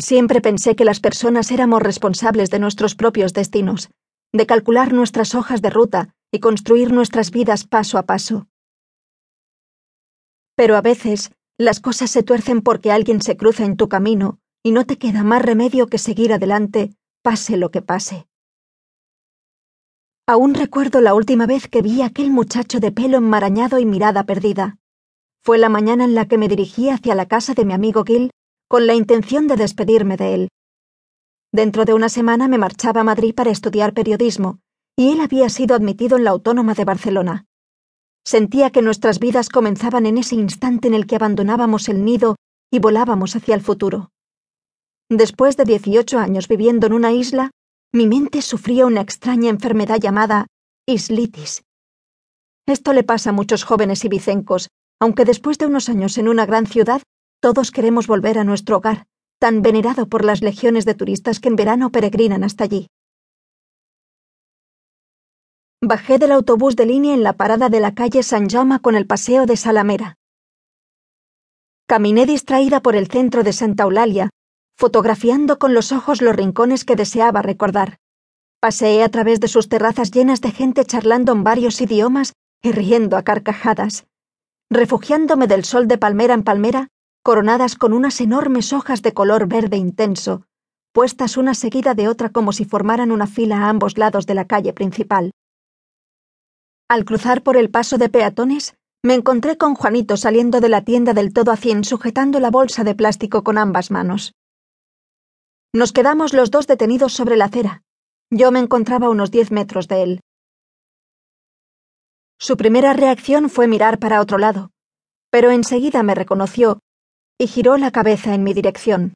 Siempre pensé que las personas éramos responsables de nuestros propios destinos, de calcular nuestras hojas de ruta y construir nuestras vidas paso a paso. Pero a veces las cosas se tuercen porque alguien se cruza en tu camino y no te queda más remedio que seguir adelante, pase lo que pase. Aún recuerdo la última vez que vi a aquel muchacho de pelo enmarañado y mirada perdida. Fue la mañana en la que me dirigí hacia la casa de mi amigo Gil con la intención de despedirme de él. Dentro de una semana me marchaba a Madrid para estudiar periodismo, y él había sido admitido en la Autónoma de Barcelona. Sentía que nuestras vidas comenzaban en ese instante en el que abandonábamos el nido y volábamos hacia el futuro. Después de dieciocho años viviendo en una isla, mi mente sufría una extraña enfermedad llamada islitis. Esto le pasa a muchos jóvenes ibicencos, aunque después de unos años en una gran ciudad, todos queremos volver a nuestro hogar, tan venerado por las legiones de turistas que en verano peregrinan hasta allí. Bajé del autobús de línea en la parada de la calle San Jaume con el paseo de Salamera. Caminé distraída por el centro de Santa Eulalia, fotografiando con los ojos los rincones que deseaba recordar. Paseé a través de sus terrazas llenas de gente charlando en varios idiomas y riendo a carcajadas. Refugiándome del sol de palmera en palmera, coronadas con unas enormes hojas de color verde intenso, puestas una seguida de otra como si formaran una fila a ambos lados de la calle principal. Al cruzar por el paso de peatones, me encontré con Juanito saliendo de la tienda del todo a cien sujetando la bolsa de plástico con ambas manos. Nos quedamos los dos detenidos sobre la acera. Yo me encontraba a unos diez metros de él. Su primera reacción fue mirar para otro lado, pero enseguida me reconoció y giró la cabeza en mi dirección.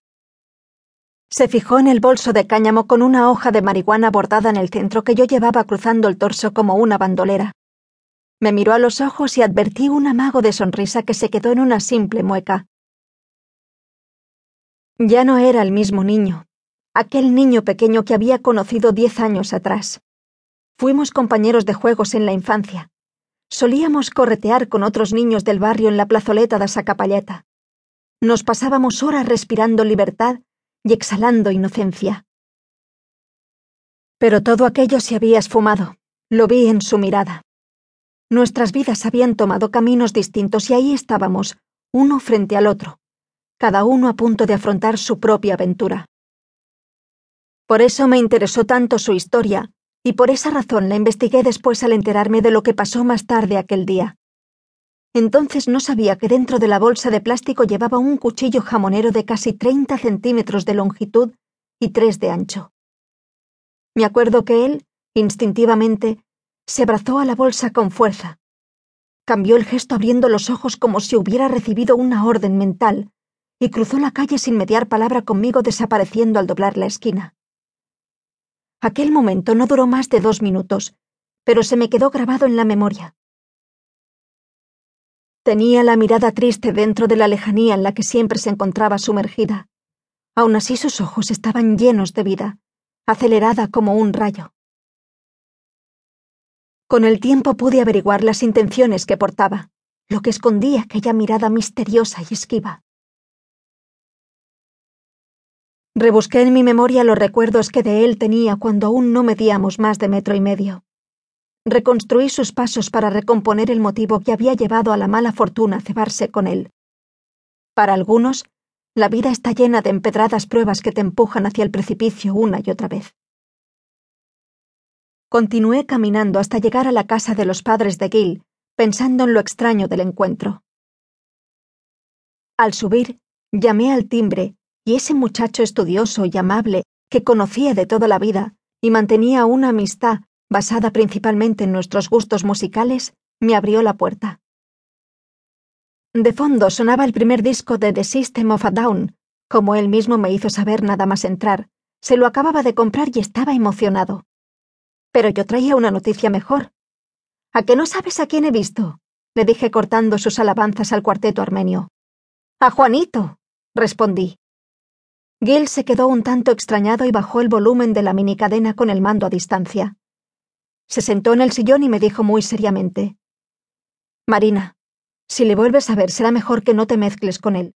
Se fijó en el bolso de cáñamo con una hoja de marihuana bordada en el centro que yo llevaba cruzando el torso como una bandolera. Me miró a los ojos y advertí un amago de sonrisa que se quedó en una simple mueca. Ya no era el mismo niño, aquel niño pequeño que había conocido diez años atrás. Fuimos compañeros de juegos en la infancia. Solíamos corretear con otros niños del barrio en la plazoleta de Sacapalleta. Nos pasábamos horas respirando libertad y exhalando inocencia. Pero todo aquello se había esfumado. Lo vi en su mirada. Nuestras vidas habían tomado caminos distintos y ahí estábamos, uno frente al otro cada uno a punto de afrontar su propia aventura. Por eso me interesó tanto su historia, y por esa razón la investigué después al enterarme de lo que pasó más tarde aquel día. Entonces no sabía que dentro de la bolsa de plástico llevaba un cuchillo jamonero de casi 30 centímetros de longitud y tres de ancho. Me acuerdo que él, instintivamente, se abrazó a la bolsa con fuerza. Cambió el gesto abriendo los ojos como si hubiera recibido una orden mental, y cruzó la calle sin mediar palabra conmigo desapareciendo al doblar la esquina. Aquel momento no duró más de dos minutos, pero se me quedó grabado en la memoria. Tenía la mirada triste dentro de la lejanía en la que siempre se encontraba sumergida. Aun así sus ojos estaban llenos de vida, acelerada como un rayo. Con el tiempo pude averiguar las intenciones que portaba, lo que escondía aquella mirada misteriosa y esquiva. Rebusqué en mi memoria los recuerdos que de él tenía cuando aún no medíamos más de metro y medio. Reconstruí sus pasos para recomponer el motivo que había llevado a la mala fortuna a cebarse con él. Para algunos, la vida está llena de empedradas pruebas que te empujan hacia el precipicio una y otra vez. Continué caminando hasta llegar a la casa de los padres de Gil, pensando en lo extraño del encuentro. Al subir, llamé al timbre y ese muchacho estudioso y amable que conocía de toda la vida y mantenía una amistad basada principalmente en nuestros gustos musicales, me abrió la puerta. De fondo sonaba el primer disco de The System of a Down, como él mismo me hizo saber nada más entrar. Se lo acababa de comprar y estaba emocionado. Pero yo traía una noticia mejor. ¿A qué no sabes a quién he visto? le dije cortando sus alabanzas al cuarteto armenio. A Juanito, respondí. Gil se quedó un tanto extrañado y bajó el volumen de la minicadena con el mando a distancia. Se sentó en el sillón y me dijo muy seriamente: Marina, si le vuelves a ver será mejor que no te mezcles con él.